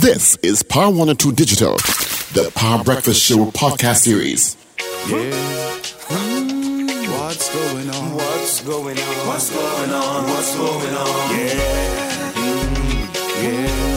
This is Power 102 Digital, the Power Breakfast Show podcast series. Yeah. What's going on? What's going on? What's going on? What's going on? Yeah. Mm, yeah.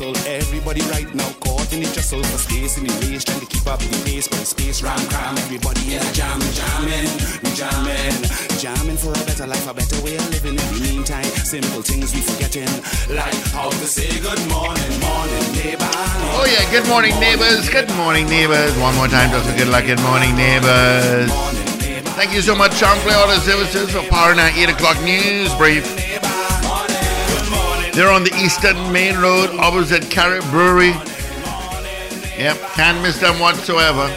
Hustle and a bustle. Everybody right now caught in the jostle for space in the race, trying to keep up the pace. But space ram cram, everybody in a jam, jamming, jamming, jamming for a better life, a better way of living. In the meantime, simple things we forgetting, like how to say good morning, morning, neighbor. Oh yeah, good morning neighbors, good morning neighbors. One more time, just a good luck, good morning neighbors. Thank you so much, Champs Fleurs Auto Services, for powering our 8 o'clock news brief. They're on the Eastern Main Road, opposite Carib Brewery. Yep, can't miss them whatsoever.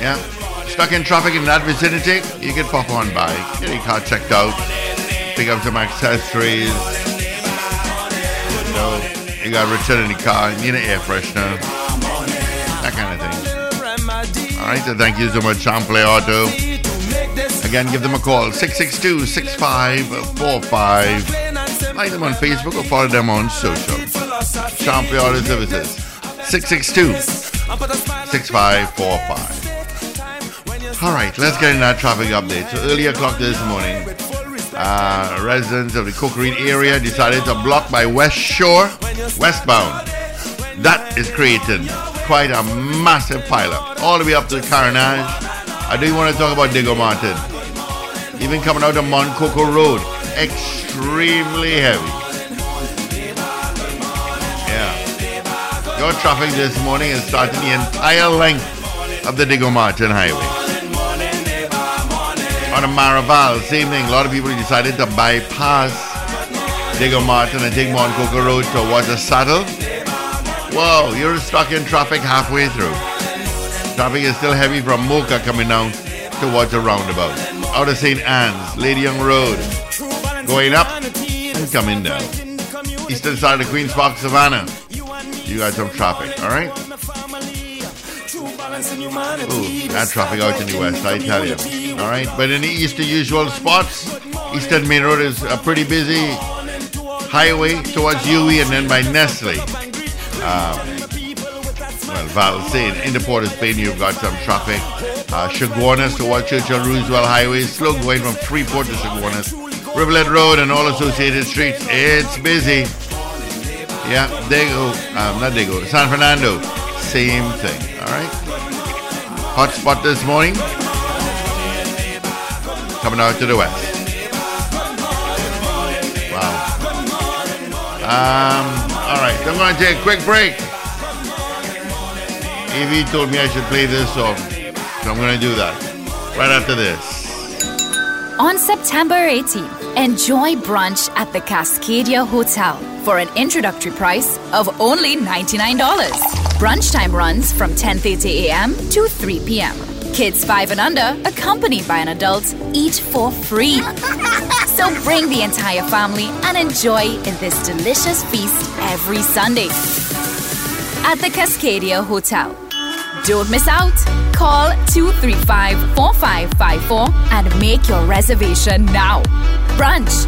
Yeah, stuck in traffic in that vicinity, you can pop on by, get your car checked out, pick up some accessories. You you got Richard in the car, you need an air freshener, that kind of thing. All right, so thank you so much, Champs Fleurs Auto. Again, give them a call, 662 6545. Like them on Facebook or follow them on social. Champs Fleurs Auto Services, 662 6545. All right, let's get in that traffic update. So, early o'clock this morning, uh, residents of the Cocorite area decided to block by West Shore, westbound. That is creating quite a massive pileup, all the way up to the Carenage. I do want to talk about Diego Martin. Even coming out of Mount Coco Road, extremely heavy. Yeah. Your traffic this morning is starting the entire length of the Diego Martin Highway. On a Maraval, same thing. A lot of people decided to bypass Diego Martin and take Mount Coco Road towards the saddle. Whoa, you're stuck in traffic halfway through. Traffic is still heavy from Moka coming down towards the roundabout. Out of St. Anne's, Lady Young Road, going up and coming down. Eastern side of Queen's Park, Savannah. You got some traffic, all right? Ooh, that traffic out in the west, I tell you. All right, but in the east, the usual spots. Eastern Main Road is a pretty busy highway towards UWI and then by Nestle. Um, well, Val saying in the Port of Spain, you've got some traffic. Uh, Chaguanas towards Churchill Roosevelt Highway, is slow going from Freeport to Chaguanas. Rivulet Road and all associated streets, it's busy. Yeah, Dago, um, not Dago, San Fernando, same thing. All right. Hot spot this morning, coming out to the west. Wow. Um, all right, I'm going to take a quick break. Evie told me I should play this song, so I'm going to do that right after this. On September 18th, enjoy brunch at the Cascadia Hotel for an introductory price of only $99. Brunch time runs from 10:30 a.m. to 3 p.m. Kids 5 and under, accompanied by an adult, eat for free. so bring the entire family and enjoy in this delicious feast every Sunday at the Cascadia Hotel. Don't miss out. Call 235 4554 and make your reservation now. Brunch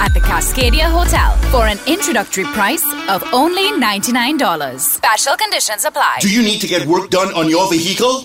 at the Cascadia Hotel for an introductory price of only $99. Special conditions apply. Do you need to get work done on your vehicle?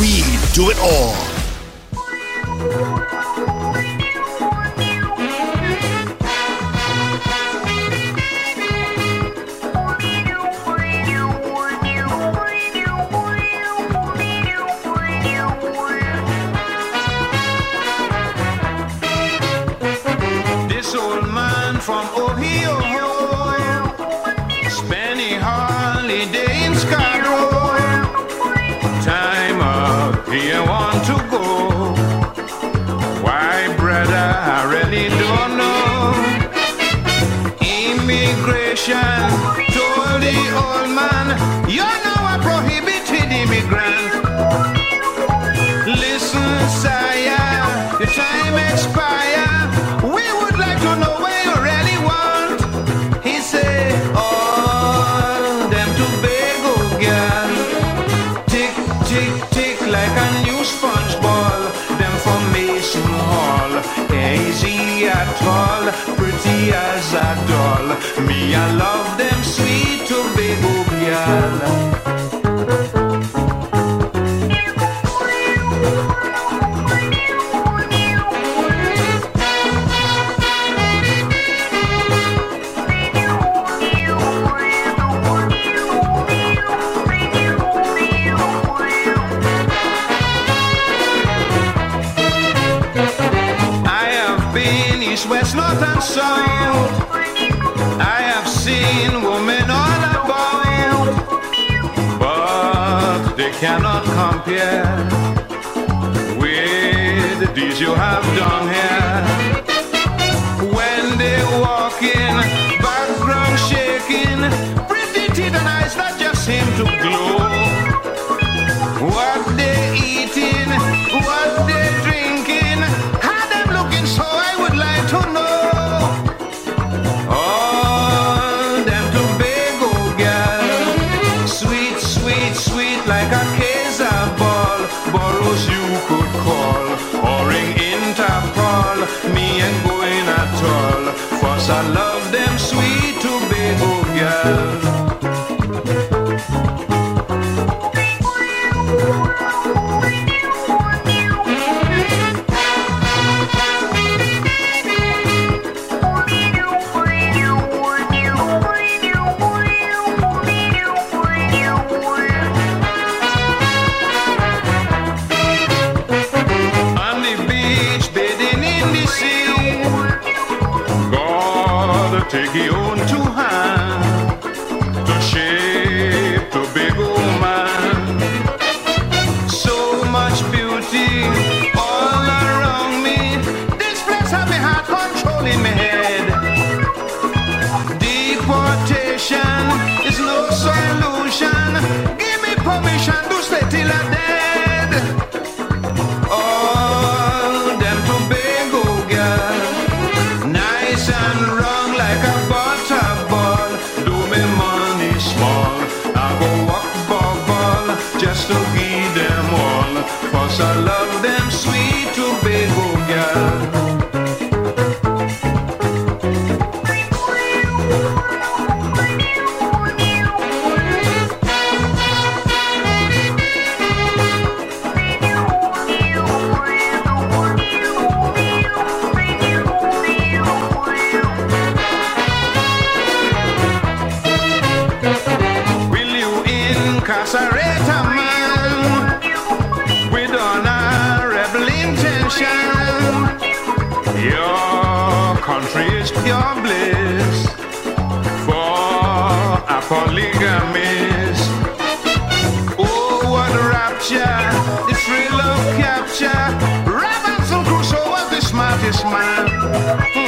We do it all. I love them sweet turbe bubiala. Jean-Pierre with the deeds you have done here. I love them sweet to be, oh girls. love them sweet Tobago girl. 嗯。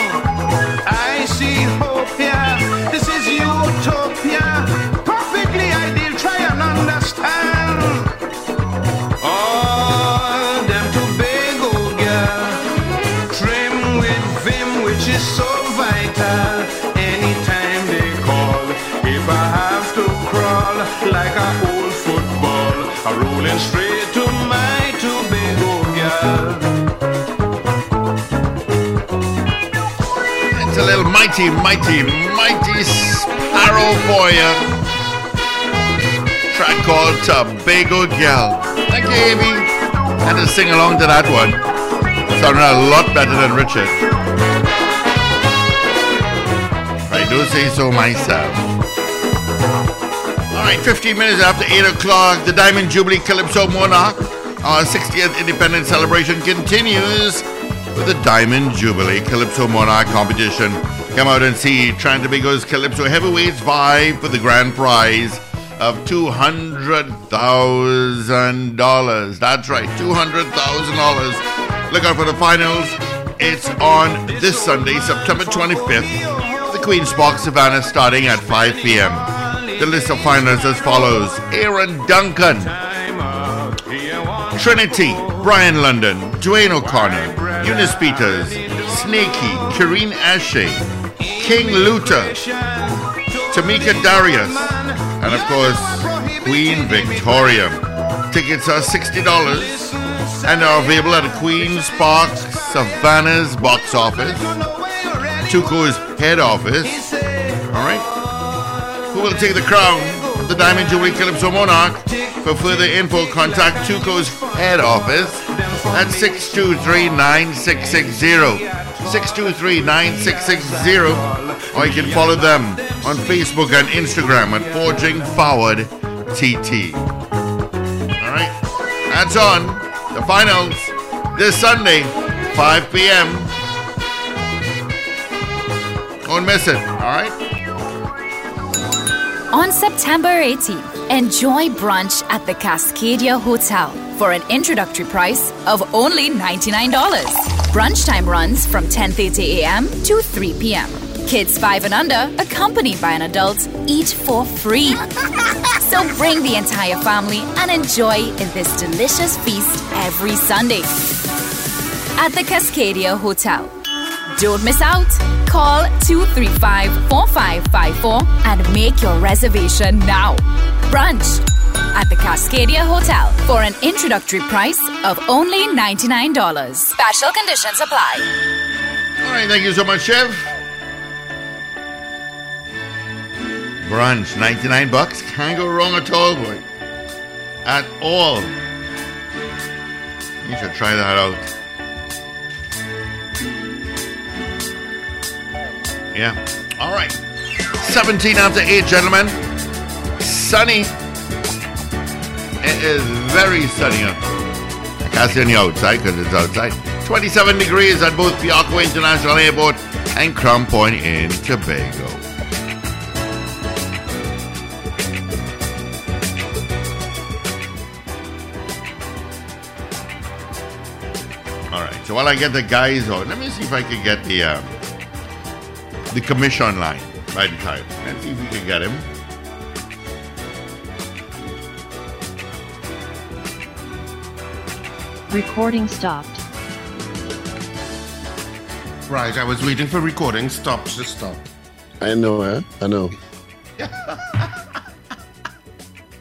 mighty, mighty, mighty sparrow for you. Uh, track called Tobago Gal. Thank you, Amy. Had to sing along to that one. Sounded a lot better than Richard. I do say so myself. All right, 15 minutes after 8 o'clock, the Diamond Jubilee Calypso Monarch, our 60th independent celebration continues with the Diamond Jubilee Calypso Monarch competition Come out and see Trinbago's Calypso Heavyweights vie for the grand prize of $200,000. That's right, $200,000. Look out for the finals. It's on this Sunday, September 25th, the Queen's Park Savannah starting at 5 p.m. The list of finalists as follows Aaron Duncan, Trinity, Brian London, Dwayne O'Connor, Eunice Peters, Snakey, Kareen Ashe, King Luther, Tamika Darius, and of course, Queen Victoria. Tickets are $60 and are available at Queen's Park Savannah's box office, Tuco's head office. All right. Who will take the crown of the Diamond Jubilee Calypso Monarch? For further info, contact Tuco's head office at 623-9660. 623-9660. Or you can follow them on Facebook and Instagram at Forging Forward TT. All right. That's on. The finals this Sunday, 5 p.m. Don't miss it. All right. On September 18th, enjoy brunch at the Cascadia Hotel for an introductory price of only $99. Brunch time runs from 10:30 a.m. to 3 p.m. Kids 5 and under, accompanied by an adult, eat for free. So bring the entire family and enjoy this delicious feast every Sunday at the Cascadia Hotel. Don't miss out. Call 235 4554 and make your reservation now. Brunch at the Cascadia Hotel for an introductory price of only $99. Special conditions apply. All right, thank you so much, Chef. Brunch, 99 bucks. Can't go wrong at all, boy. At all. You should try that out. Yeah. All right. 17 after 8, gentlemen. Sunny. It is very sunny. I can't see any outside because it's outside. 27 degrees at both Piarco International Airport and Crown Point in Tobago. All right. So while I get the guys on, let me see if I can get the um, the commission line by the time. Let's see if we can get him. Recording stopped. Right, I was waiting for recording. Stop, just stop. I know, eh? I know.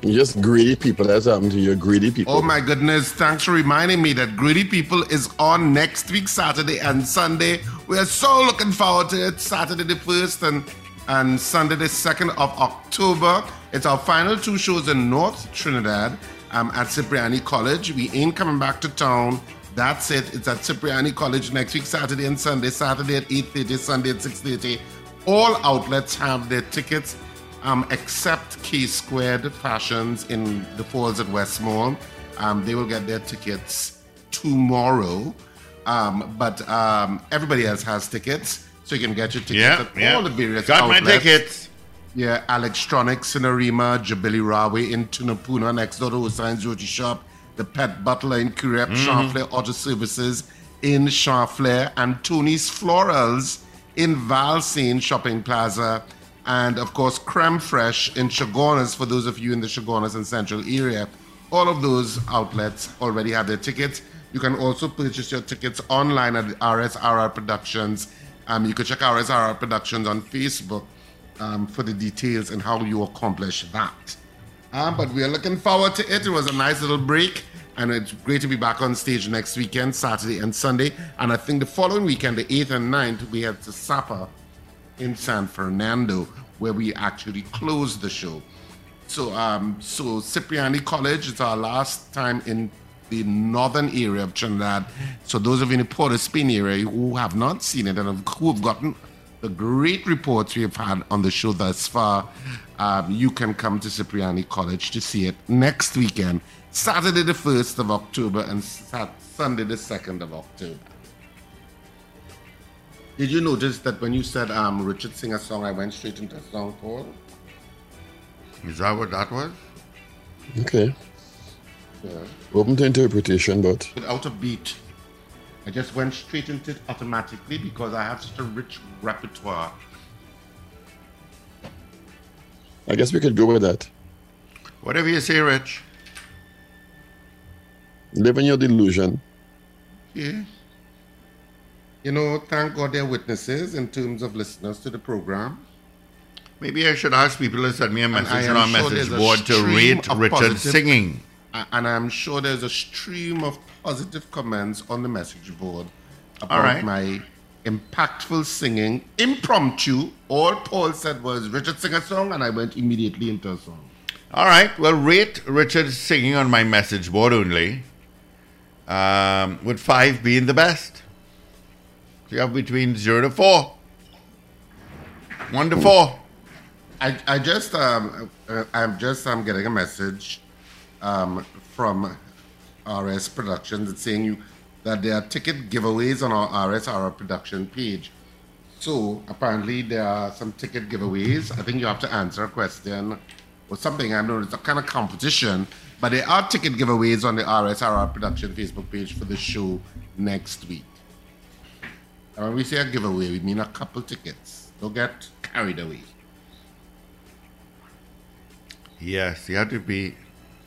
you just greedy people. That's happened to you. Greedy people. Oh my goodness, thanks for reminding me that Greedy People is on next week, Saturday and Sunday. We are so looking forward to it. Saturday the 1st and, and Sunday the 2nd of October. It's our final two shows in North Trinidad um, at Cipriani College. We ain't coming back to town. That's it. It's at Cipriani College next week, Saturday and Sunday. Saturday at 8.30, Sunday at 6.30. All outlets have their tickets um, except K Squared Fashions in the Falls at West Mall. Um, they will get their tickets tomorrow. Um, but um, everybody else has tickets, so you can get your tickets Yeah, at yeah. all the various Got my tickets. Yeah, Electronics in Arima, Jabili Rawe in Tunapuna, next door to Hussein's Roti Shop, the Pet Butler in Curepe, Mm-hmm. Champs Fleurs Auto Services in Champs Fleurs, and Tony's Florals in Valsayn Shopping Plaza, and of course, Creme Fresh in Chaguanas for those of you in the Chaguanas and Central area. All of those outlets already have their tickets. You can also purchase your tickets online at RSRR Productions. Um, you can check RSRR Productions on Facebook um, for the details and how you accomplish that. Um, but we are looking forward to it. It was a nice little break, and it's great to be back on stage next weekend, Saturday and Sunday. And I think the following weekend, the 8th and 9th, we had to Sapa in San Fernando, where we actually closed the show. So, um, so Cipriani College is our last time in the northern area of Trinidad. So, those of you in the Port of Spain area who have not seen it and who have gotten the great reports we have had on the show thus far, um, you can come to Cipriani College to see it next weekend, Saturday the 1st of October and Sat- Sunday the 2nd of October. Did you notice that when you said um, Richard sing a song, I went straight into a song, Paul? Is that what that was? Okay. Yeah. Open to interpretation, but Without a beat. I just went straight into it automatically because I have such a rich repertoire. I guess we could go with that. Whatever you say, Rich. Live in your delusion. Yeah. You know, thank God they're witnesses in terms of listeners to the program. Maybe I should ask people to send me a message am on our sure message there's a board to rate of Richard positive- singing. And I'm sure there's a stream of positive comments on the message board about right. my impactful singing, impromptu. All Paul said was, Richard sing a song, and I went immediately into a song. All right. Well, rate Richard singing on my message board only. Um, with five being the best. You have between zero to four. One to four. I, I just um uh, I'm just I'm getting a message um from RS Productions that's saying you that there are ticket giveaways on our RSR production page. So apparently there are some ticket giveaways. I think you have to answer a question or something. I know it's a kind of competition, but there are ticket giveaways on the RSRR production Facebook page for the show next week. And when we say a giveaway, we mean a couple tickets. Don't get carried away. Yes, you have to be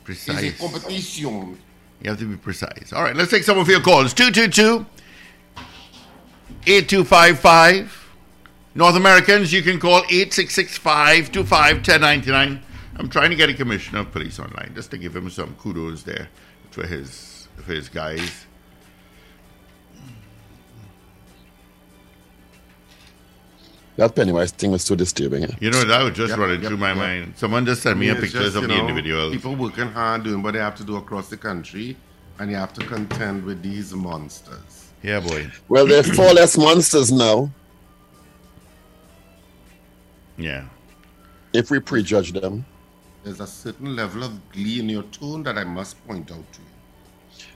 It's a precise. competition. You have to be precise. All right, let's take some of your calls. 222 8255. North Americans, you can call 866 525 1099. I'm trying to get a commissioner of police online just to give him some kudos there for his for his guys. That Pennywise thing was so disturbing. eh? You know, that was just Yep, running yep, through my yep. mind. Someone just sent me a It's pictures just, of you the know, individuals. People working hard, doing what they have to do across the country, and you have to contend with these monsters. Yeah, boy. Well, there are four less monsters now Yeah. if we prejudge them. There's a certain level of glee in your tone that I must point out to you.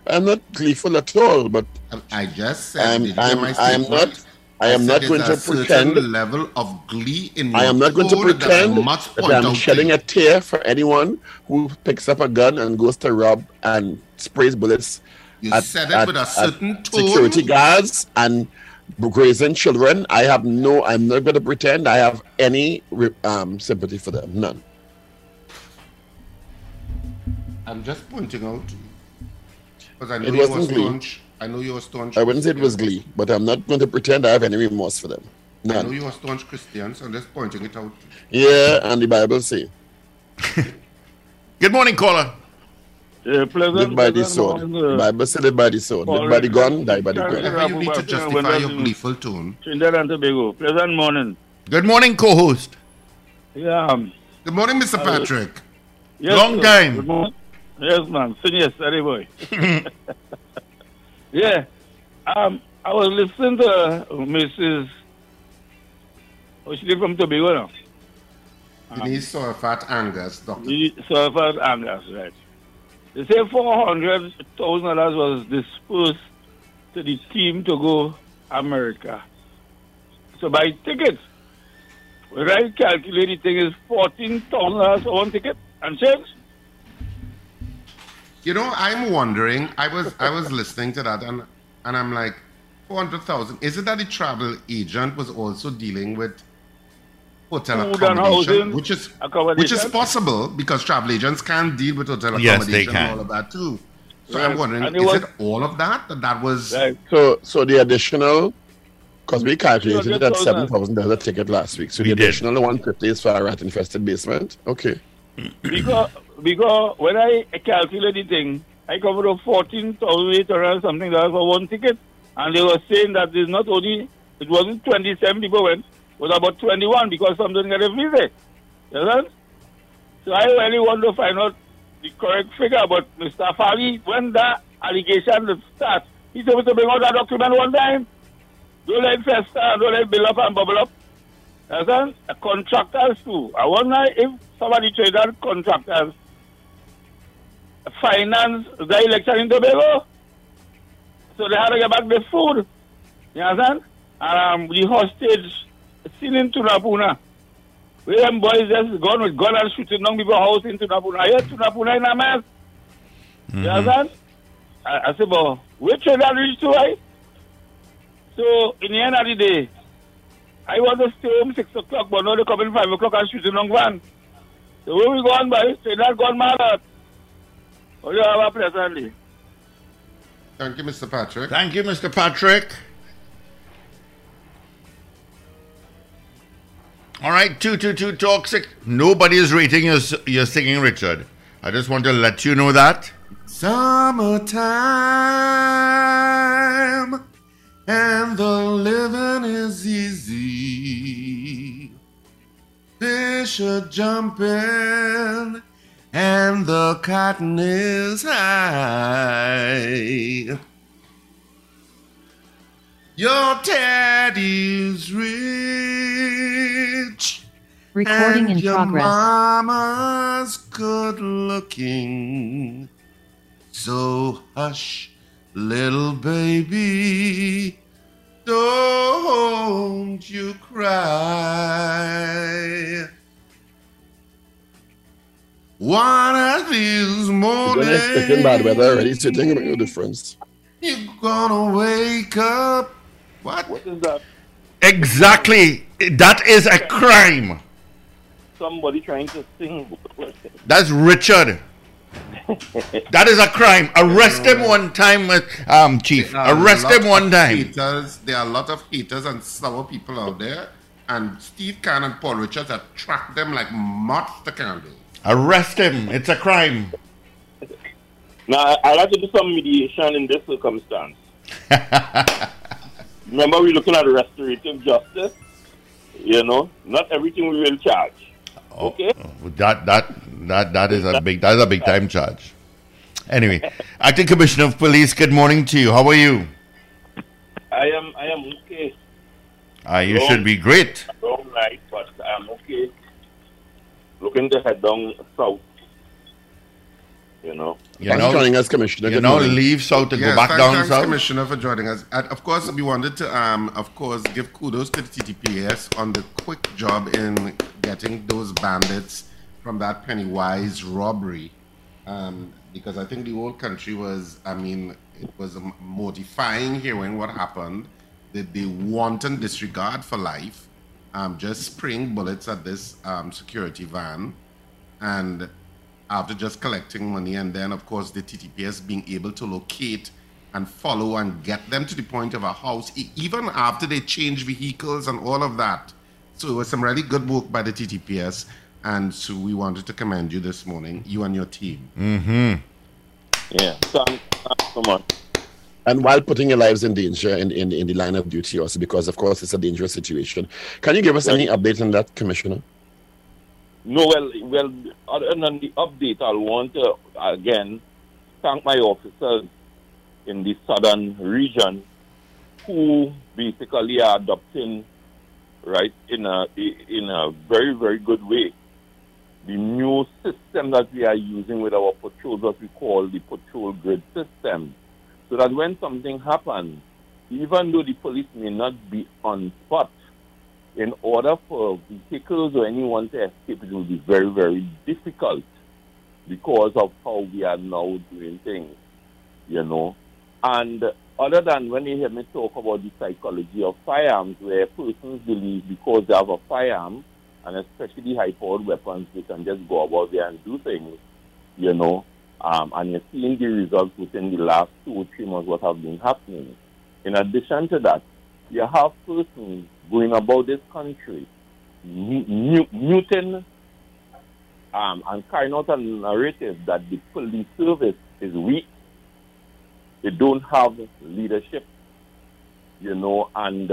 I'm not gleeful at all, but I just said, I'm, did you hear I'm, I am statement? not. I am not going to pretend. level of glee in I am not going to that pretend that I'm shedding a tear for anyone who picks up a gun and goes to rob and sprays bullets You at, said it at- with a certain tone. security guards and grazing children. I have no. I'm not going to pretend I have any um, sympathy for them. None. I'm just pointing out. Because I know It wasn't glee. Staunch. I know you were staunch. I wouldn't say it was glee, but I'm not going to pretend I have any remorse for them. I know you are staunch Christians. I'm just pointing it out. Yeah, and the Bible say, Good morning, caller. Yeah, pleasant, live by the sword. morning, uh, Bible say live by the sword. Live by the gun, die by the gun. Whenever you need to justify your gleeful tone. Trinidad and Tobago. Pleasant morning. Good morning, co-host. Yeah. Um, Good morning, Mr. Patrick. yes, Long sir. time. Good morning. Yes, man. Senior yesterday, boy. yeah. Um, I was listening to Mrs. Oh, she from Tobago now. Denise Tsoi-a-Fatt Angus, Doctor. Surfer Angus, right. They say four hundred thousand dollars was dispersed to the team to go America. So buy tickets. When I calculate the thing is fourteen thousand dollars for one ticket and change. You know, I'm wondering. I was I was listening to that, and and I'm like, four hundred thousand. Is it that the travel agent was also dealing with hotel Food accommodation, which is accommodation. which is possible because travel agents can deal with hotel Yes, they accommodation can. and all of that too. So Right. I'm wondering, And it is was- it all of that that that was? Right. So, so the additional, because we calculated it at seven thousand dollars ticket last week. So We the did. additional one fifty is for a rat infested basement. Okay. because because when I calculate the thing, I thousand eight hundred something dollars for one ticket, and they were saying that it's not only it wasn't twenty seven people went, it was about twenty one because some didn't get a visa. You understand? So I really want to find out the correct figure. But Mr. Farley, when that allegation starts, he's supposed to bring out that document one time. Don't let fester, don't let build up and bubble up. Understand? Uh, Contractors too. I wonder if somebody traded contractors finance the election in Tobago. So they had to get back the food. You understand? And um, the hostage seen in Tunapuna. Where them boys just gone with gun and shooting down people's house in Tunapuna. I hear Tunapuna in a mess. You understand? I, I said, but which trade that reach to, right? So, in the end of the day, I was to stay home 6 o'clock, but now they come in 5 o'clock and shooting down van. So, where we going by? Trade that gone mad at. Oh, you have a pleasant day. Thank you, Mr. Patrick. Thank you, Mr. Patrick. All right, 222 Toxic. Nobody is rating your, your singing, Richard. I just want to let you know that. Summertime and the living is easy. Fish are jumping and the cotton is high. Your daddy's rich. Recording and in your progress. Mama's good looking. So hush, little baby, don't you cry. One of these You're gonna expect weather already, so it ain't gonna make no difference. you're gonna wake up. What? What is that? Exactly. That is a crime. Somebody trying to sing. That's Richard. That is a crime. Arrest him one time, uh, um, Chief. There are a Arrest lot him one of time. Haters, there are a lot of haters and sour people out there, and Steve Cannon and Paul Richards attract them like moths to candle. Arrest him. It's a crime. Now, I'd like to do some mediation in this circumstance. Remember, we're looking at restorative justice. You know, not everything we will charge. Okay? That that that that is a big that is a big time charge. Anyway, Acting Commissioner of Police. Good morning to you. How are you? I am, I am okay. Uh, you should be great. Wrong night, but I'm okay. Looking to head down south. You know. You Thanks for know, joining us, Commissioner. you Good know, morning. leave south to Yes, go back thanks, down thanks, south. Commissioner, for joining us. And of course, we wanted to, um, of course, give kudos to the TTPS on the quick job in getting those bandits from that Pennywise robbery. Um, because I think the whole country was, I mean, it was mortifying hearing what happened. The, the wanton disregard for life, um, just spraying bullets at this um, security van. And after just collecting money, and then, of course, the TTPS being able to locate and follow and get them to the point of a house, e- even after they change vehicles and all of that. So it was some really good work by the TTPS, and so we wanted to commend you this morning, you and your team. Yeah. Thanks, thanks so much. And while putting your lives in danger in, in, in the line of duty also, because of course it's a dangerous situation. Can you give us any update on that, Commissioner? No, well, well, other than the update, I want to again thank my officers in the southern region who basically are adopting, right, in a in a very very good way, the new system that we are using with our patrols, what we call the patrol grid system, so that when something happens, even though the police may not be on spot, in order for vehicles or anyone to escape, it will be very, very difficult because of how we are now doing things, you know. And other than when you hear me talk about the psychology of firearms, where persons believe because they have a firearm, and especially high-powered weapons, they can just go about there and do things, you know. Um, and you're seeing the results within the last two or three months what have been happening. In addition to that, you have persons going about this country mu- mu- muting um, and carrying out a narrative that the police service is weak. They don't have leadership, you know, and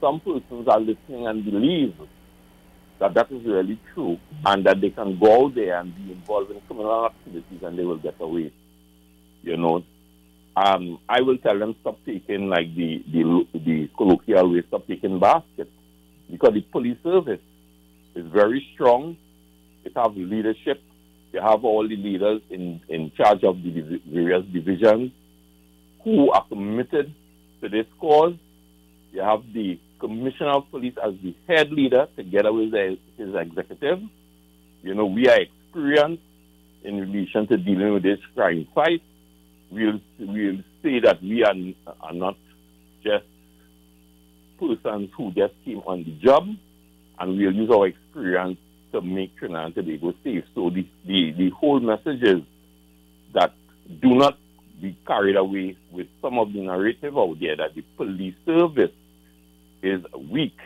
some persons are listening and believe that that is really true and that they can go out there and be involved in criminal activities and they will get away. You know, um, I will tell them stop taking like the, the, the colloquial way, stop taking baskets because the police service is very strong. It have leadership. They have all the leaders in, in charge of the various divisions who are committed to this cause. You have the commissioner of police as the head leader together with the, his executive. You know, we are experienced in relation to dealing with this crime fight. We'll, we'll say that we are, are not just persons who just came on the job, and we'll use our experience to make Trinidad and Tobago safe. So the, the, the whole message is that do not be carried away with some of the narrative out there that the police service is weak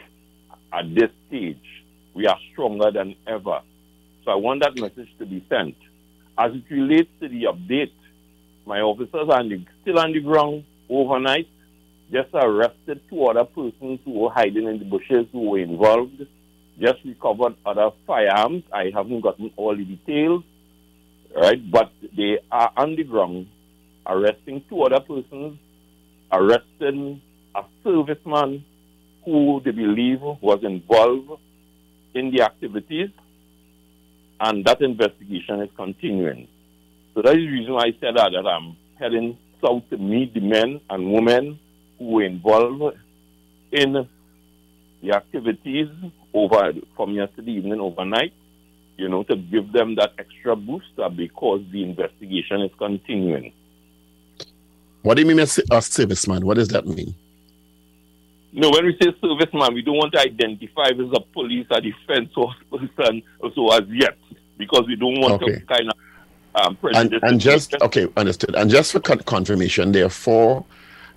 at this stage. We are stronger than ever. So I want that message to be sent. As it relates to the update, my officers are still on the ground overnight, just arrested two other persons who were hiding in the bushes who were involved, just recovered other firearms. I haven't gotten all the details, right? But they are on the ground arresting two other persons, arresting a serviceman who they believe was involved in the activities, and that investigation is continuing. So that is the reason why I said that, that I'm heading south to meet the men and women who were involved in the activities over from yesterday evening overnight, you know, to give them that extra booster because the investigation is continuing. What do you mean, a serviceman? What does that mean? No, when we say serviceman, we don't want to identify if it's a police or defense or person so as yet, because we don't want Okay. to kind of um, And, prejudice and just okay, understood. And just for con- confirmation, there are four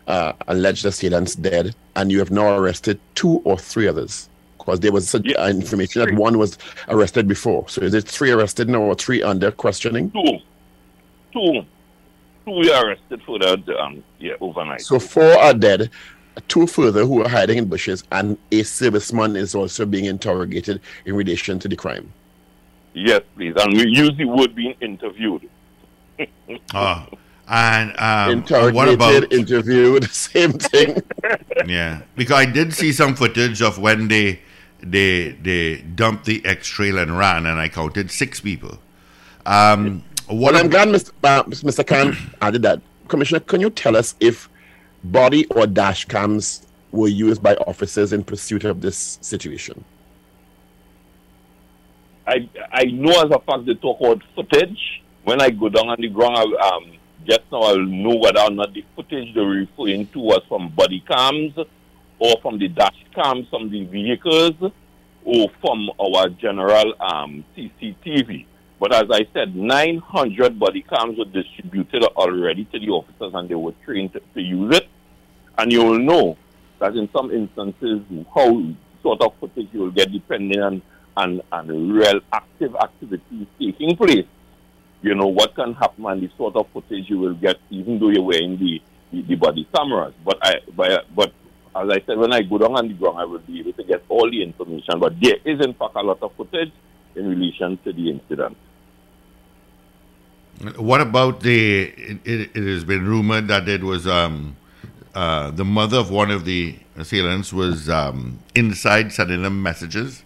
uh, alleged assailants dead, and you have now arrested two or three others. Because there was such uh, information that one was arrested before. So is it three arrested now or three under questioning? two, two, two we arrested for that um, yeah overnight. So four are dead, two further who are hiding in bushes, and a serviceman is also being interrogated in relation to the crime. Yes, please, and we use the word being interviewed. Oh, and um, Interrogated, what about interviewed, the same thing. yeah? Because I did see some footage of when they they they dumped the X trail and ran, and I counted six people. Um, what Well, I'm glad Mr. Uh, Mr. Khan added that. Commissioner, can you tell us if body or dash cams were used by officers in pursuit of this situation? I I know as a fact they talk about footage. When I go down on the ground, I, um, just now I'll know whether or not the footage they're referring to was from body cams or from the dash cams from the vehicles or from our general um, CCTV. But as I said, 900 body cams were distributed already to the officers and they were trained to, to use it. And you will know that in some instances, how sort of footage you will get depending on, on, on real active activities taking place. You know, what can happen and the sort of footage you will get even though you're wearing the, the, the body cameras. But I, but, but as I said, when I go down on the ground, I will be able to get all the information. But there is, in fact, a lot of footage in relation to the incident. What about the? It, it, has been rumored that it was um, uh, the mother of one of the assailants was um, inside sending them messages.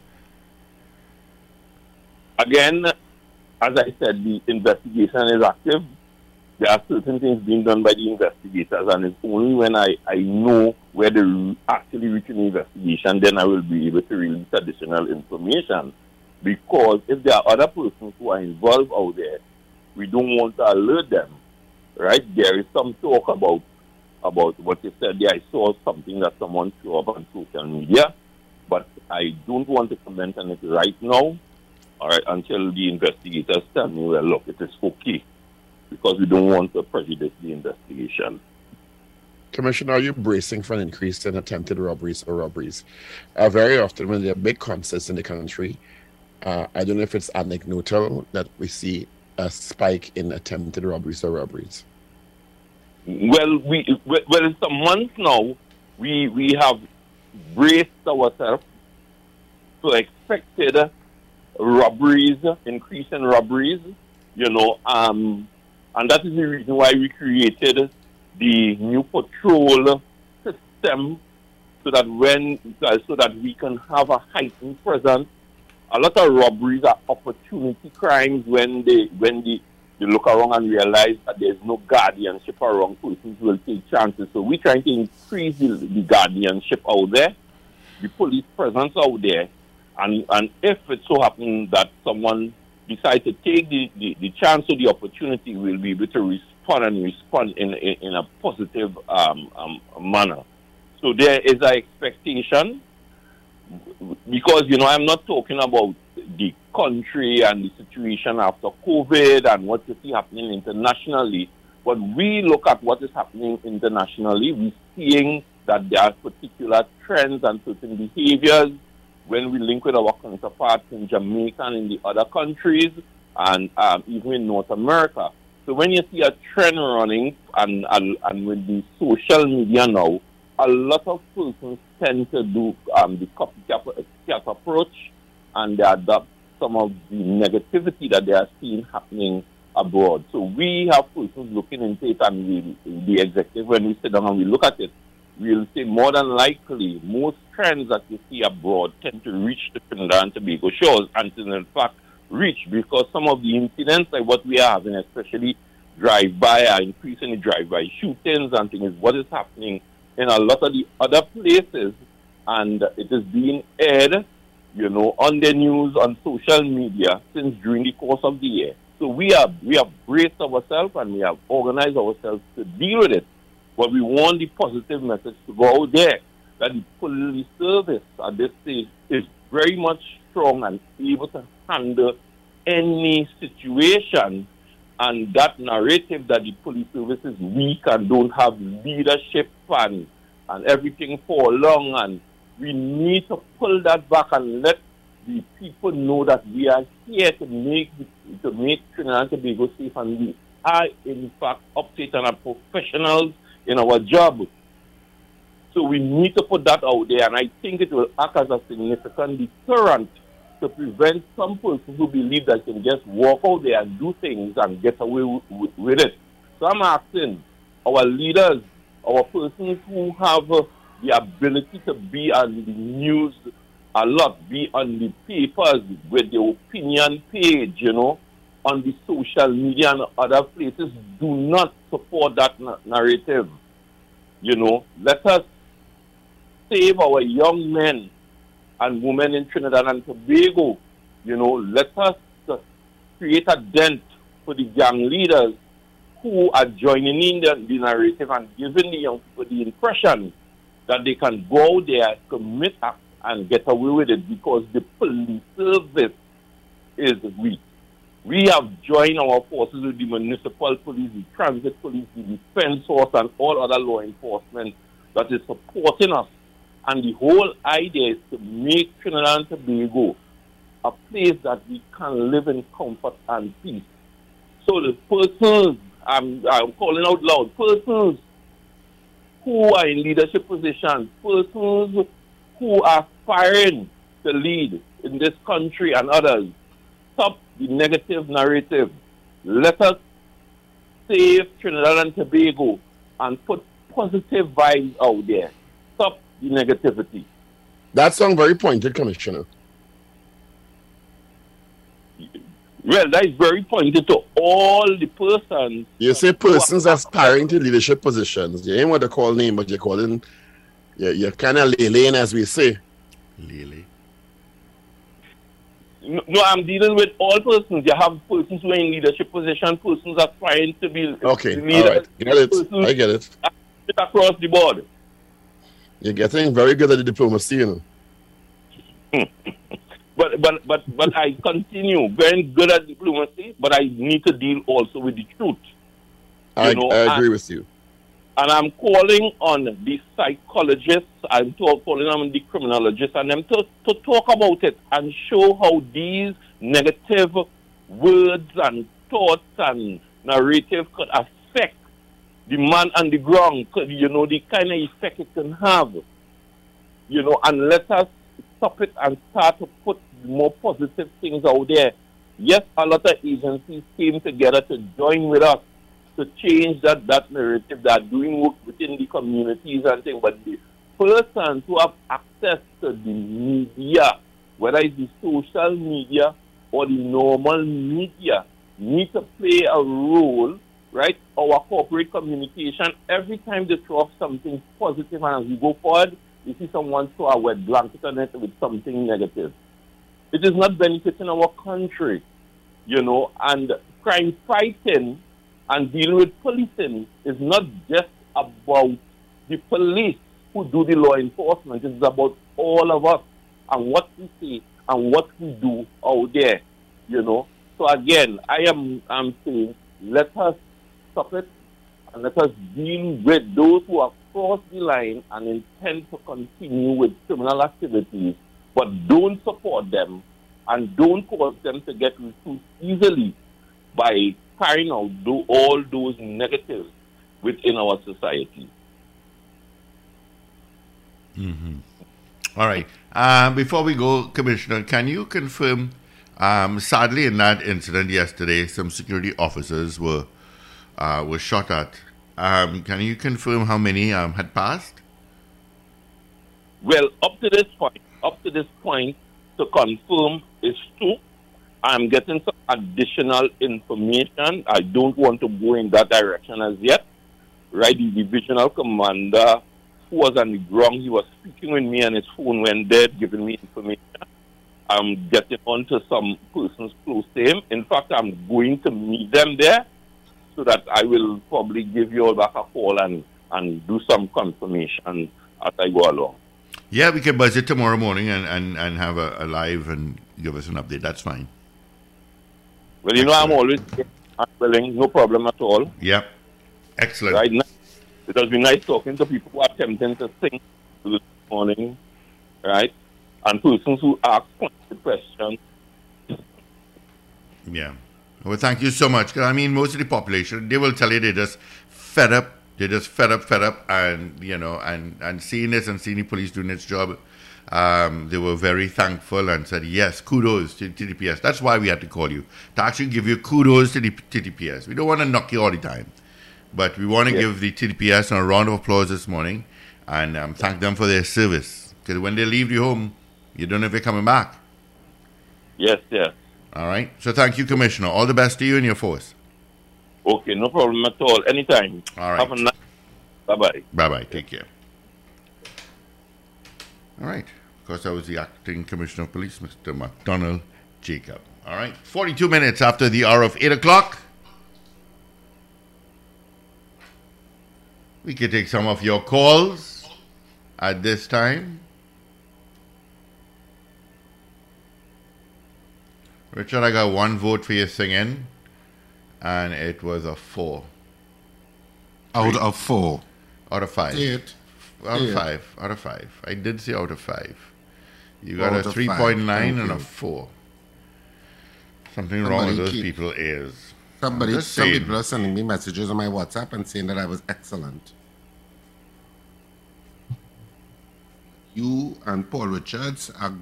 Again, as I said, the investigation is active. There are certain things being done by the investigators, and it's only when I, I know where they actually reach an investigation, then I will be able to release additional information. Because if there are other persons who are involved out there, we don't want to alert them, right? There is some talk about about what you said there. I saw something that someone threw up on social media, but I don't want to comment on it right now all right, until the investigators tell me, well, look, it is okay, because we don't want to prejudice the investigation. Commissioner, are you bracing for an increase in attempted robberies or robberies? Uh, very often, when there are big concerts in the country, uh, I don't know if it's anecdotal that we see a spike in attempted robberies or robberies. Well, we well, it's a month now. We we have braced ourselves to affected robberies, increase in robberies, you know, um, and that is the reason why we created the new patrol system so that when so that we can have a heightened presence. A lot of robberies are opportunity crimes when they when they, they look around and realize that there's no guardianship around persons will take chances. So we're trying to increase the, the guardianship out there, the police presence out there, and and if it so happens that someone decides to take the, the, the chance or the opportunity, we'll be able to respond and respond in in, in a positive um, um, manner. So there is an expectation because you know I'm not talking about the country and the situation after COVID and what you see happening internationally, but we look at what is happening internationally. We're seeing that there are particular trends and certain behaviors when we link with our counterparts in Jamaica and in the other countries and um, even in North America. So when you see a trend running and, and, and with the social media now, a lot of persons tend to do um, the copycat approach and they adopt some of the negativity that they are seeing happening abroad. So we have persons looking into it and we, the executive, when we sit down and we look at it, we'll say more than likely most trends that you see abroad tend to reach the Trinidad and Tobago shores and in fact reach because some of the incidents like what we are having, especially drive-by, are increasingly drive-by shootings and things, what is happening in a lot of the other places, and it is being aired, you know, on the news, on social media since during the course of the year. So we have we have braced ourselves and we have organized ourselves to deal with it. But we want the positive message to go out there that the police service at this stage is very much strong and able to handle any situation and that narrative that the police service is weak and don't have leadership and, and everything for long and we need to pull that back and let the people know that we are here to make to make Trinidad and Tobago safe and we are in fact updated and are professionals in our job. So we need to put that out there and I think it will act as a significant deterrent to prevent some persons who believe that they can just walk out there and do things and get away with, with it. So I'm asking our leaders, our persons who have uh, the ability to be on the news a lot, be on the papers with the opinion page, you know, on the social media and other places, do not support that na- narrative. You know, let us save our young men and women in Trinidad and Tobago. You know, let us create a dent for the gang leaders who are joining in the, the narrative and giving the young people the impression that they can go there, commit acts, and get away with it because the police service is weak. We have joined our forces with the municipal police, the transit police, the defense force, and all other law enforcement that is supporting us and the whole idea is to make Trinidad and Tobago a place that we can live in comfort and peace. So the persons, I'm, I'm calling out loud, persons who are in leadership positions, persons who are aspiring to lead in this country and others, stop the negative narrative. Let us save Trinidad and Tobago and put positive vibes out there. Stop the negativity. That sounds very pointed, Commissioner. Well, that is very pointed to all the persons. You say persons aspiring to leadership positions. You ain't want to call name, but you're calling, you're, you're kind of laying, as we say. Lily. No, no, I'm dealing with all persons. You have persons who are in leadership position, persons aspiring to be Okay, leaders, all right. Get it. persons I get it. across the board. You're getting very good at the diplomacy, you know. But but but but I continue very good at diplomacy, but I need to deal also with the truth. I, know, I agree and- with you. And I'm calling on the psychologists, I'm talk, calling on the criminologists, and them to, to talk about it and show how these negative words and thoughts and narrative could affect the man on the ground, you know, the kind of effect it can have. You know, and let us stop it and start to put more positive things out there. Yes, a lot of agencies came together to join with us to change that, that narrative that doing work within the communities and things. But the persons who have access to the media, whether it's the social media or the normal media, need to play a role, right? Our corporate communication, every time they throw up something positive and as we go forward, you see someone throw a wet blanket on it with something negative. It is not benefiting our country, you know, and crime fighting and dealing with policing is not just about the police who do the law enforcement. It's about all of us and what we say and what we do out there, you know. So again, I am I'm saying let us stop it and let us deal with those who have crossed the line and intend to continue with criminal activities, but don't support them and don't cause them to get recruited easily by carrying out do all those negatives within our society. Mm-hmm. All right. Um, before we go, Commissioner, can you confirm? Um, sadly, in that incident yesterday, some security officers were uh, were shot at. Um, can you confirm how many um, had passed? Well, up to this point, up to this point, to confirm is two. I'm getting some additional information. I don't want to go in that direction as yet. Right, the divisional commander who was on the ground, he was speaking with me and his phone went dead, giving me information. I'm getting on to some persons close to him. In fact, I'm going to meet them there so that I will probably give you all back a call and, and do some confirmation as I go along. Yeah, we can budget tomorrow morning and, and, and have a, a live and give us an update. That's fine. Well, you know, I'm always willing, no problem at all. Yeah. Excellent. Right now, it has been nice talking to people who are attempting to think this morning, right? And persons who ask questions. Yeah. Well, thank you so much. 'Cause I mean, most of the population, they will tell you they're just fed up. They're just fed up, fed up, and you know, and and seeing this and seeing the police doing its job, um, they were very thankful and said, yes, kudos to the TTPS. That's why we had to call you to actually give you kudos to the TTPS. We don't want to knock you all the time, but we want to Yeah. give the TTPS a round of applause this morning and um, thank them for their service. Because when they leave you home, you don't know if they're coming back. Yes, yes. All right. So thank you, Commissioner. All the best to you and your force. Okay, no problem at all. Anytime. All right. Have a nice. Bye bye. Bye bye. Take care. All right. Of course, I was the acting commissioner of police, Mr. McDonald Jacob. All right. 42 minutes after the hour of 8 o'clock. We can take some of your calls at this time. Richard, I got one vote for your singing, and it was a four. Out of four. Out of five. Eight. Out of Eight. five. Out of five. I did say out of five. You got Out a of three five. point nine Thank and a four. Something wrong with those keep- people ears. Somebody, some saying. people are sending me messages on my WhatsApp and saying that I was excellent. You and Paul Richards are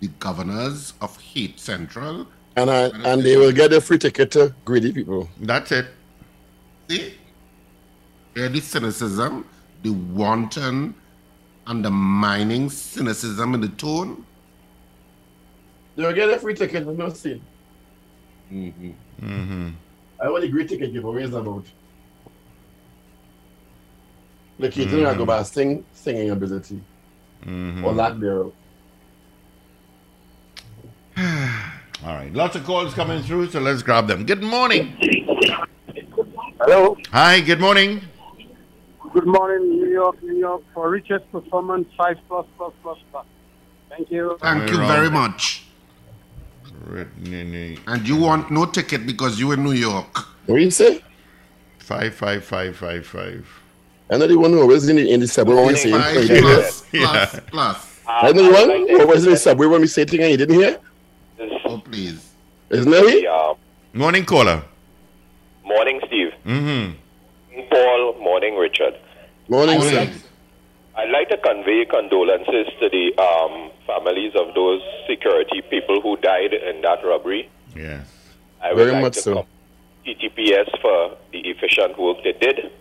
the governors of Heat Central. And I, and they will get a free ticket to greedy people. That's it. See? Hear the cynicism, the wanton, undermining cynicism in the tone. They will get a free ticket. I'm not saying. Mm-hmm. Mm-hmm. I want a great ticket giveaways about. The kid Mhm. I go by sing, singing ability Mm-hmm. or lack thereof. All right. Lots of calls coming through, so let's grab them. Good morning. Hello. Hi, good morning. Good morning, New York, New York, for Richard's performance, 5 plus plus plus plus. Thank you. Thank you Wrong. very much. And you want no ticket because you are in New York. What do you say? Five, five, five, five, five. I know the one who always in the, in the subway when we say Five it. You hear? plus, plus, plus. I know the one who always in the subway when we say thing and you didn't hear? Please. Isn't that he? Yeah. Morning, caller. Morning, Steve. Mm-hmm. Paul. Morning, Richard. Morning, sir. Morning. I'd like to convey condolences to the um, families of those security people who died in that robbery. Yes. I would Very like much to so. TTPS for the efficient work they did.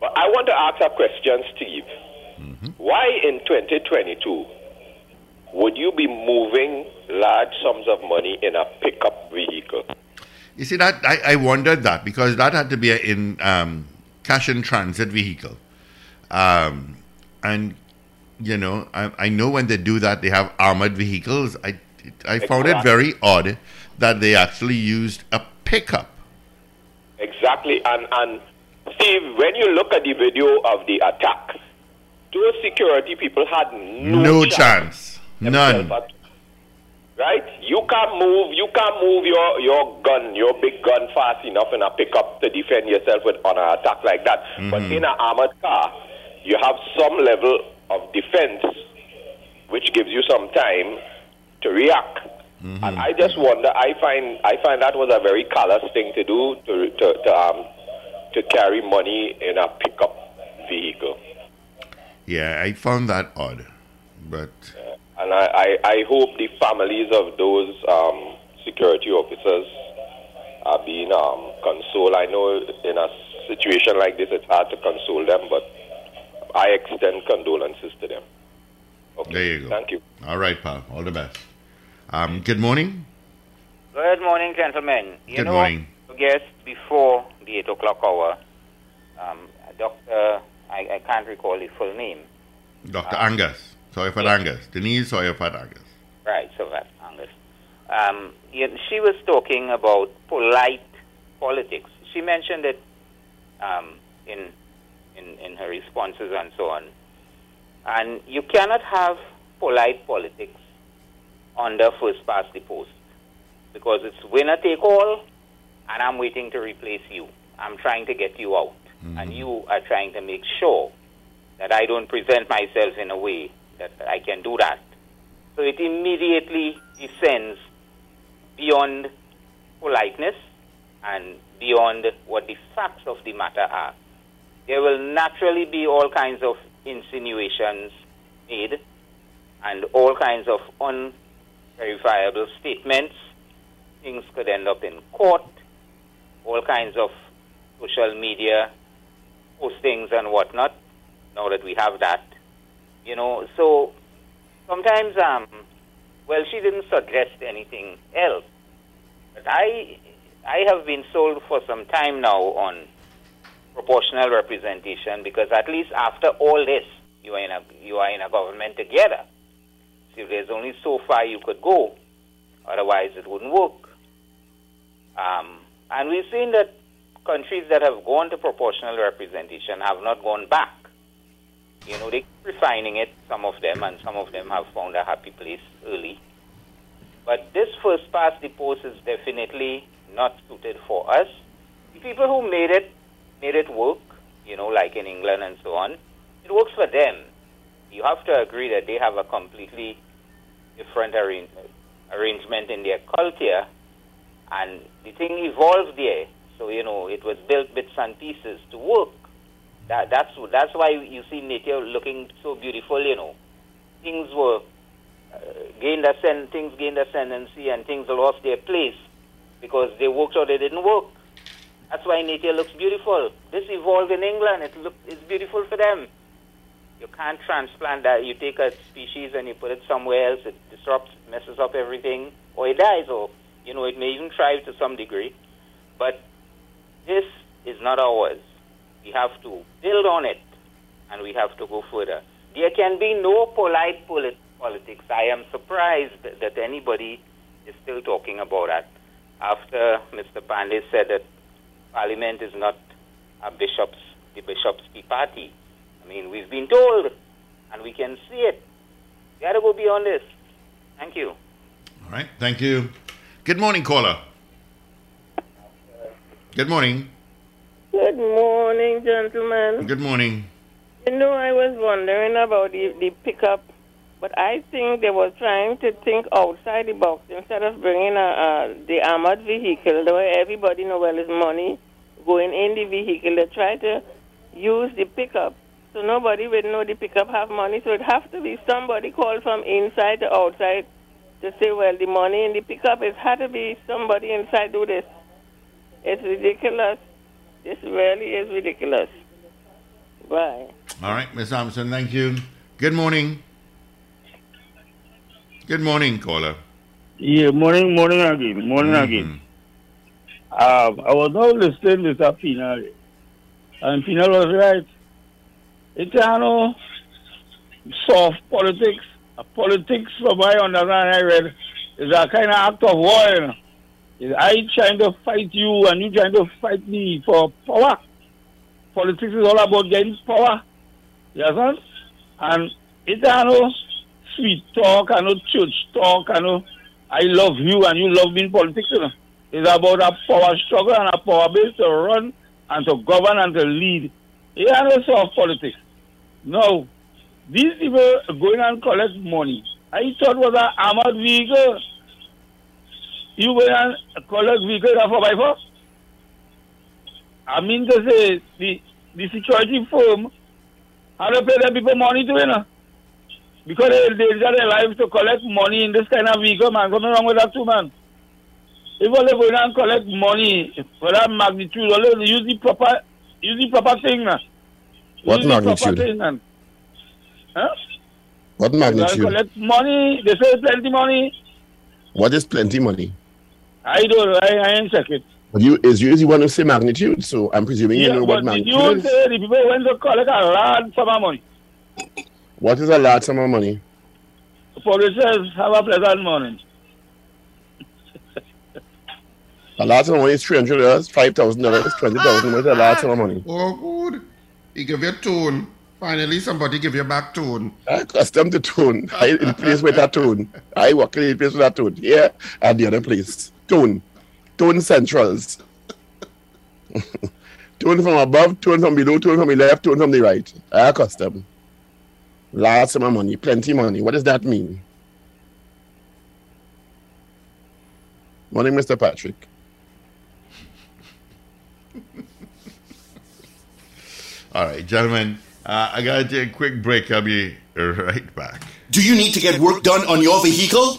But I want to ask a question, Steve. Why in 2022 would you be moving large sums of money in a pickup vehicle? You see that I, I wondered that because that had to be a in um, cash in transit vehicle, um, and you know I, I know when they do that they have armored vehicles. I I found it very odd that they actually used a pickup. Exactly. And, and Steve, when you look at the video of the attack, those security people had no, No chance, none. Right? You can't move. You can't move your, your gun, your big gun, fast enough in a pickup to defend yourself with on an attack like that. But Mhm. in an armored car, you have some level of defense, which gives you some time to react. Mm-hmm. And I just wonder. I find I find that was a very callous thing to do to to, to um to carry money in a pickup vehicle. Yeah, I found that odd, but And I, I, I hope the families of those um, security officers are being um, consoled. I know in a situation like this it's hard to console them, but I extend condolences to them. there you go. Thank you. All right, pal. All the best. Um, good morning. Good morning, gentlemen. You Good know, morning. I guess before the 8 o'clock hour, um, Dr. I, I can't recall his full name. Dr. Angus. Tsoi-a-Fatt Angus. Denise Tsoi-a-Fatt Angus. Right, so that's Angus. Um, she was talking about polite politics. She mentioned it um, in, in, in her responses and so on. And you cannot have polite politics under first past the post because it's winner take all, and I'm waiting to replace you. I'm trying to get you out, and you are trying to make sure that I don't present myself in a way that I can do that. So it immediately descends beyond politeness and beyond what the facts of the matter are. There will naturally be all kinds of insinuations made and all kinds of unverifiable statements. Things could end up in court, all kinds of social media postings and whatnot, now that we have that. You know, so sometimes, um, well, she didn't suggest anything else. But I, I have been sold for some time now on proportional representation because at least after all this, you are in a you are in a government together. So there's only so far you could go, otherwise it wouldn't work. Um, and we've seen that countries that have gone to proportional representation have not gone back. You know, they refining it, some of them, and some of them have found a happy place early. But this first past the post is definitely not suited for us. The people who made it made it work, you know, like in England and so on. It works for them. You have to agree that they have a completely different arra- arrangement in their culture, and the thing evolved there. So you know, it was built bits and pieces to work. That that's that's why you see nature looking so beautiful. You know, things were uh, gained ascend, things gained ascendancy, and things lost their place because they worked or they didn't work. That's why nature looks beautiful. This evolved in England. It look it's beautiful for them. You can't transplant that. You take a species and you put it somewhere else. It disrupts, messes up everything, or it dies. Or you know, it may even thrive to some degree. But this is not ours. We have to build on it, and we have to go further. There can be no polite polit- politics. I am surprised that, anybody is still talking about that after Mr. Panday said that Parliament is not a bishop's, the bishop's tea party. I mean, we've been told, and we can see it. We got to go beyond this. Thank you. All right. Thank you. Good morning, caller. Good morning. Good morning, gentlemen. Good morning. You know, I was wondering about the, the pickup, but I think they were trying to think outside the box instead of bringing a, a, the armored vehicle where everybody know well is money going in the vehicle. They try to use the pickup so nobody would know the pickup have money. So it have to be somebody called from inside to outside to say, well, the money in the pickup, it had to be somebody inside do this. It's ridiculous. This really is ridiculous. Bye. All right, Miss Thompson, thank you. Good morning. Good morning, caller. Yeah, morning, morning again, morning again. Um, I was now listening to Pina, and Pina was right. It's you know, soft politics. Politics, from my understanding, I read, is a kind of act of war. You know. I trying to fight you, and you trying to fight me for power. Politics is all about getting power. You understand? And it's you know, sweet talk, I know church talk, I know I love you and you love me in politics. You know. It's about a power struggle and a power base to run and to govern and to lead. You know, soft politics. No. These people going and collect money. I thought was an armored vehicle. You go and collect vehicle that for by four? I mean to say, the, the security firm how to pay them people money to, you know. Because they, they got their lives to collect money in this kind of vehicle, man. Something wrong with that too, man. If go down and collect money for that magnitude, they use the proper, use the proper thing, man. What use magnitude? thing, man. Huh? What magnitude? They collect money, they say plenty money. What is plenty money? I don't, I, I ain't check it. But you is you usually want to say magnitude, so I'm presuming you know what but did magnitude you is. say the people went to collect a large sum of money? What is a large sum of money? Publishers have a pleasant morning. A large sum of money is three hundred dollars, five thousand dollars, twenty thousand. What is a large sum of money? Oh, good. He give you tone. Finally, somebody give you back tone. I accustomed the tone. I in place with that tone. I work in place with that tone. Here and the other place. Tone. Tone centrals. tone from above, tone from below, tone from the left, tone from the right. I accustomed. Large sum of money, plenty money. What does that mean? Morning, Mr. Patrick. All right, gentlemen, uh, I got to take a quick break. I'll be right back. Do you need to get work done on your vehicle?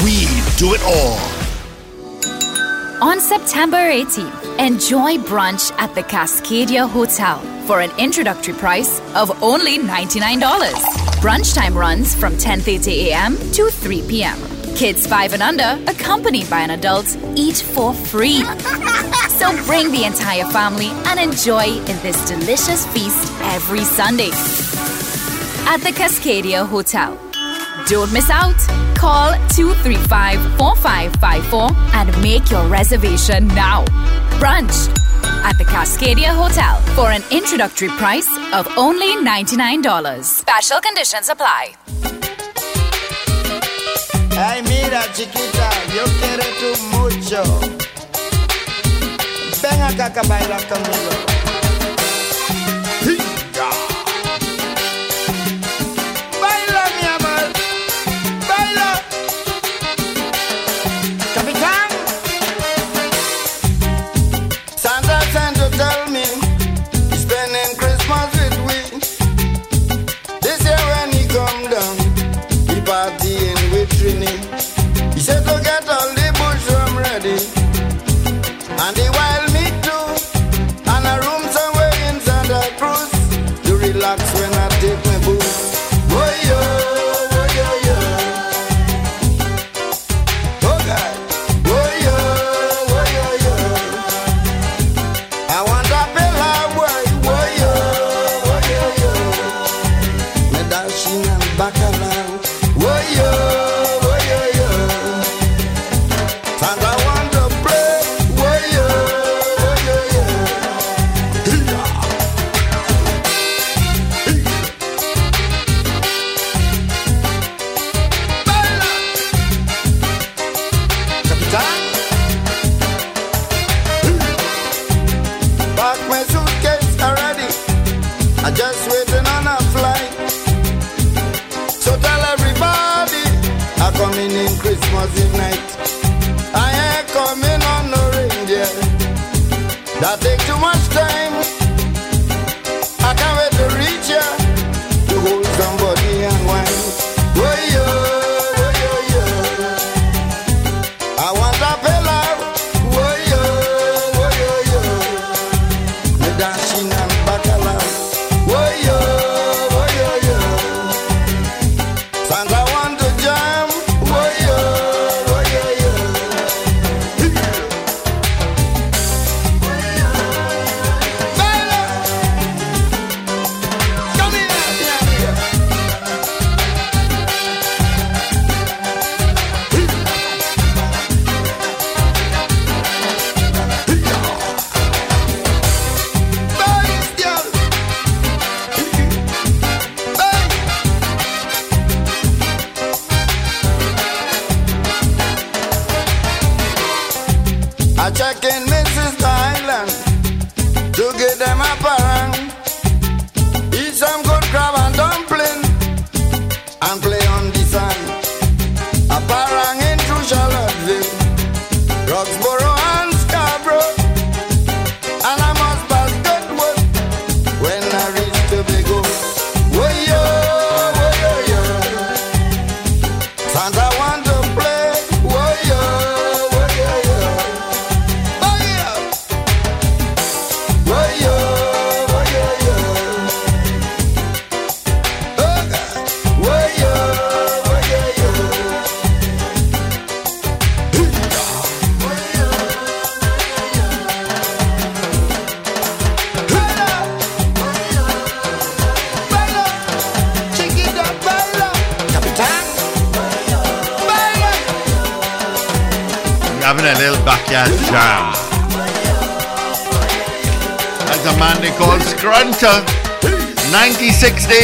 We do it all. On September 18th, enjoy brunch at the Cascadia Hotel for an introductory price of only $99. Brunch time runs from 10:30 a.m. to 3 p.m. Kids 5 and under, accompanied by an adult, eat for free. So bring the entire family and enjoy in this delicious feast every Sunday at the Cascadia Hotel. Don't miss out. Call 235 4554 and make your reservation now. Brunch at the Cascadia Hotel for an introductory price of only $99. Special conditions apply. Ay, mira, chiquita, yo quiero tú mucho. Ven acá baila conmigo.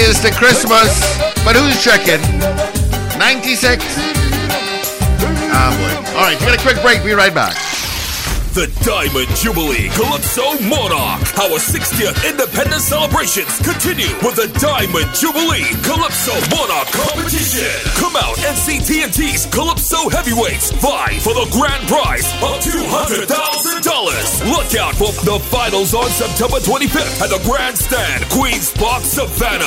96 days to Christmas. But who's checking? 96? Ah, boy. All right, get a quick break. Be right back. The Diamond Jubilee Calypso Monarch. Our 60th independence celebrations continue with the Diamond Jubilee Calypso Monarch competition. Come out and see TNT's Calypso Heavyweights vie for the grand prize of $200,000. Look out for the finals on September 25th at the Grandstand, Queen's Park, Savannah.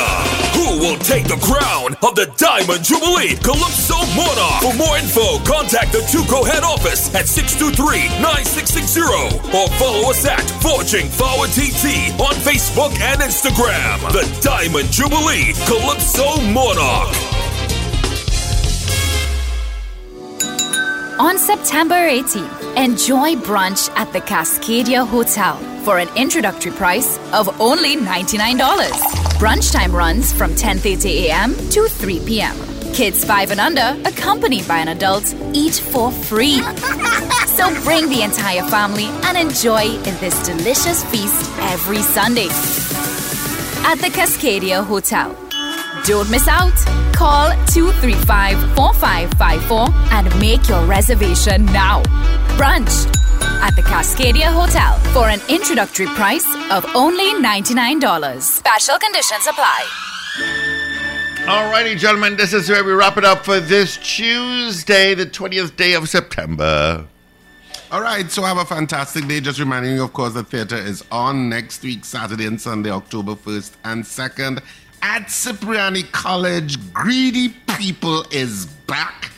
Who will take the crown of the Diamond Jubilee Calypso Monarch? For more info, contact the Tuco head office at 623-9660 or follow us at Forging Forward TT on Facebook and Instagram. The Diamond Jubilee Calypso Monarch. On September 18th, enjoy brunch at the Cascadia Hotel for an introductory price of only $99. Brunch time runs from 10:30 a.m. to 3 p.m. Kids 5 and under, accompanied by an adult, eat for free. so bring the entire family and enjoy in this delicious feast every Sunday at the Cascadia Hotel. Don't miss out. Call 235 4554 and make your reservation now. Brunch at the Cascadia Hotel for an introductory price of only $99. Special conditions apply. Alrighty, gentlemen, this is where we wrap it up for this Tuesday, the 20th day of September. All right, so have a fantastic day. Just reminding you, of course, the theater is on next week, Saturday and Sunday, October 1st and 2nd at Cipriani College. Greedy People is back.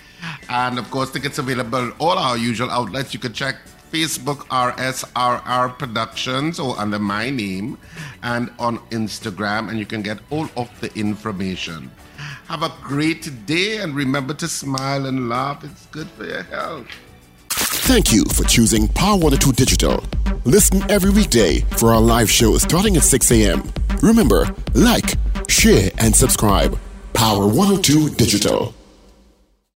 And of course, tickets available at all our usual outlets. You can check Facebook RSRR Productions or under my name and on Instagram, and you can get all of the information. Have a great day and remember to smile and laugh. It's good for your health. Thank you for choosing Power 102 Digital. Listen every weekday for our live show starting at 6 a.m. Remember, like, share, and subscribe. Power 102 Digital.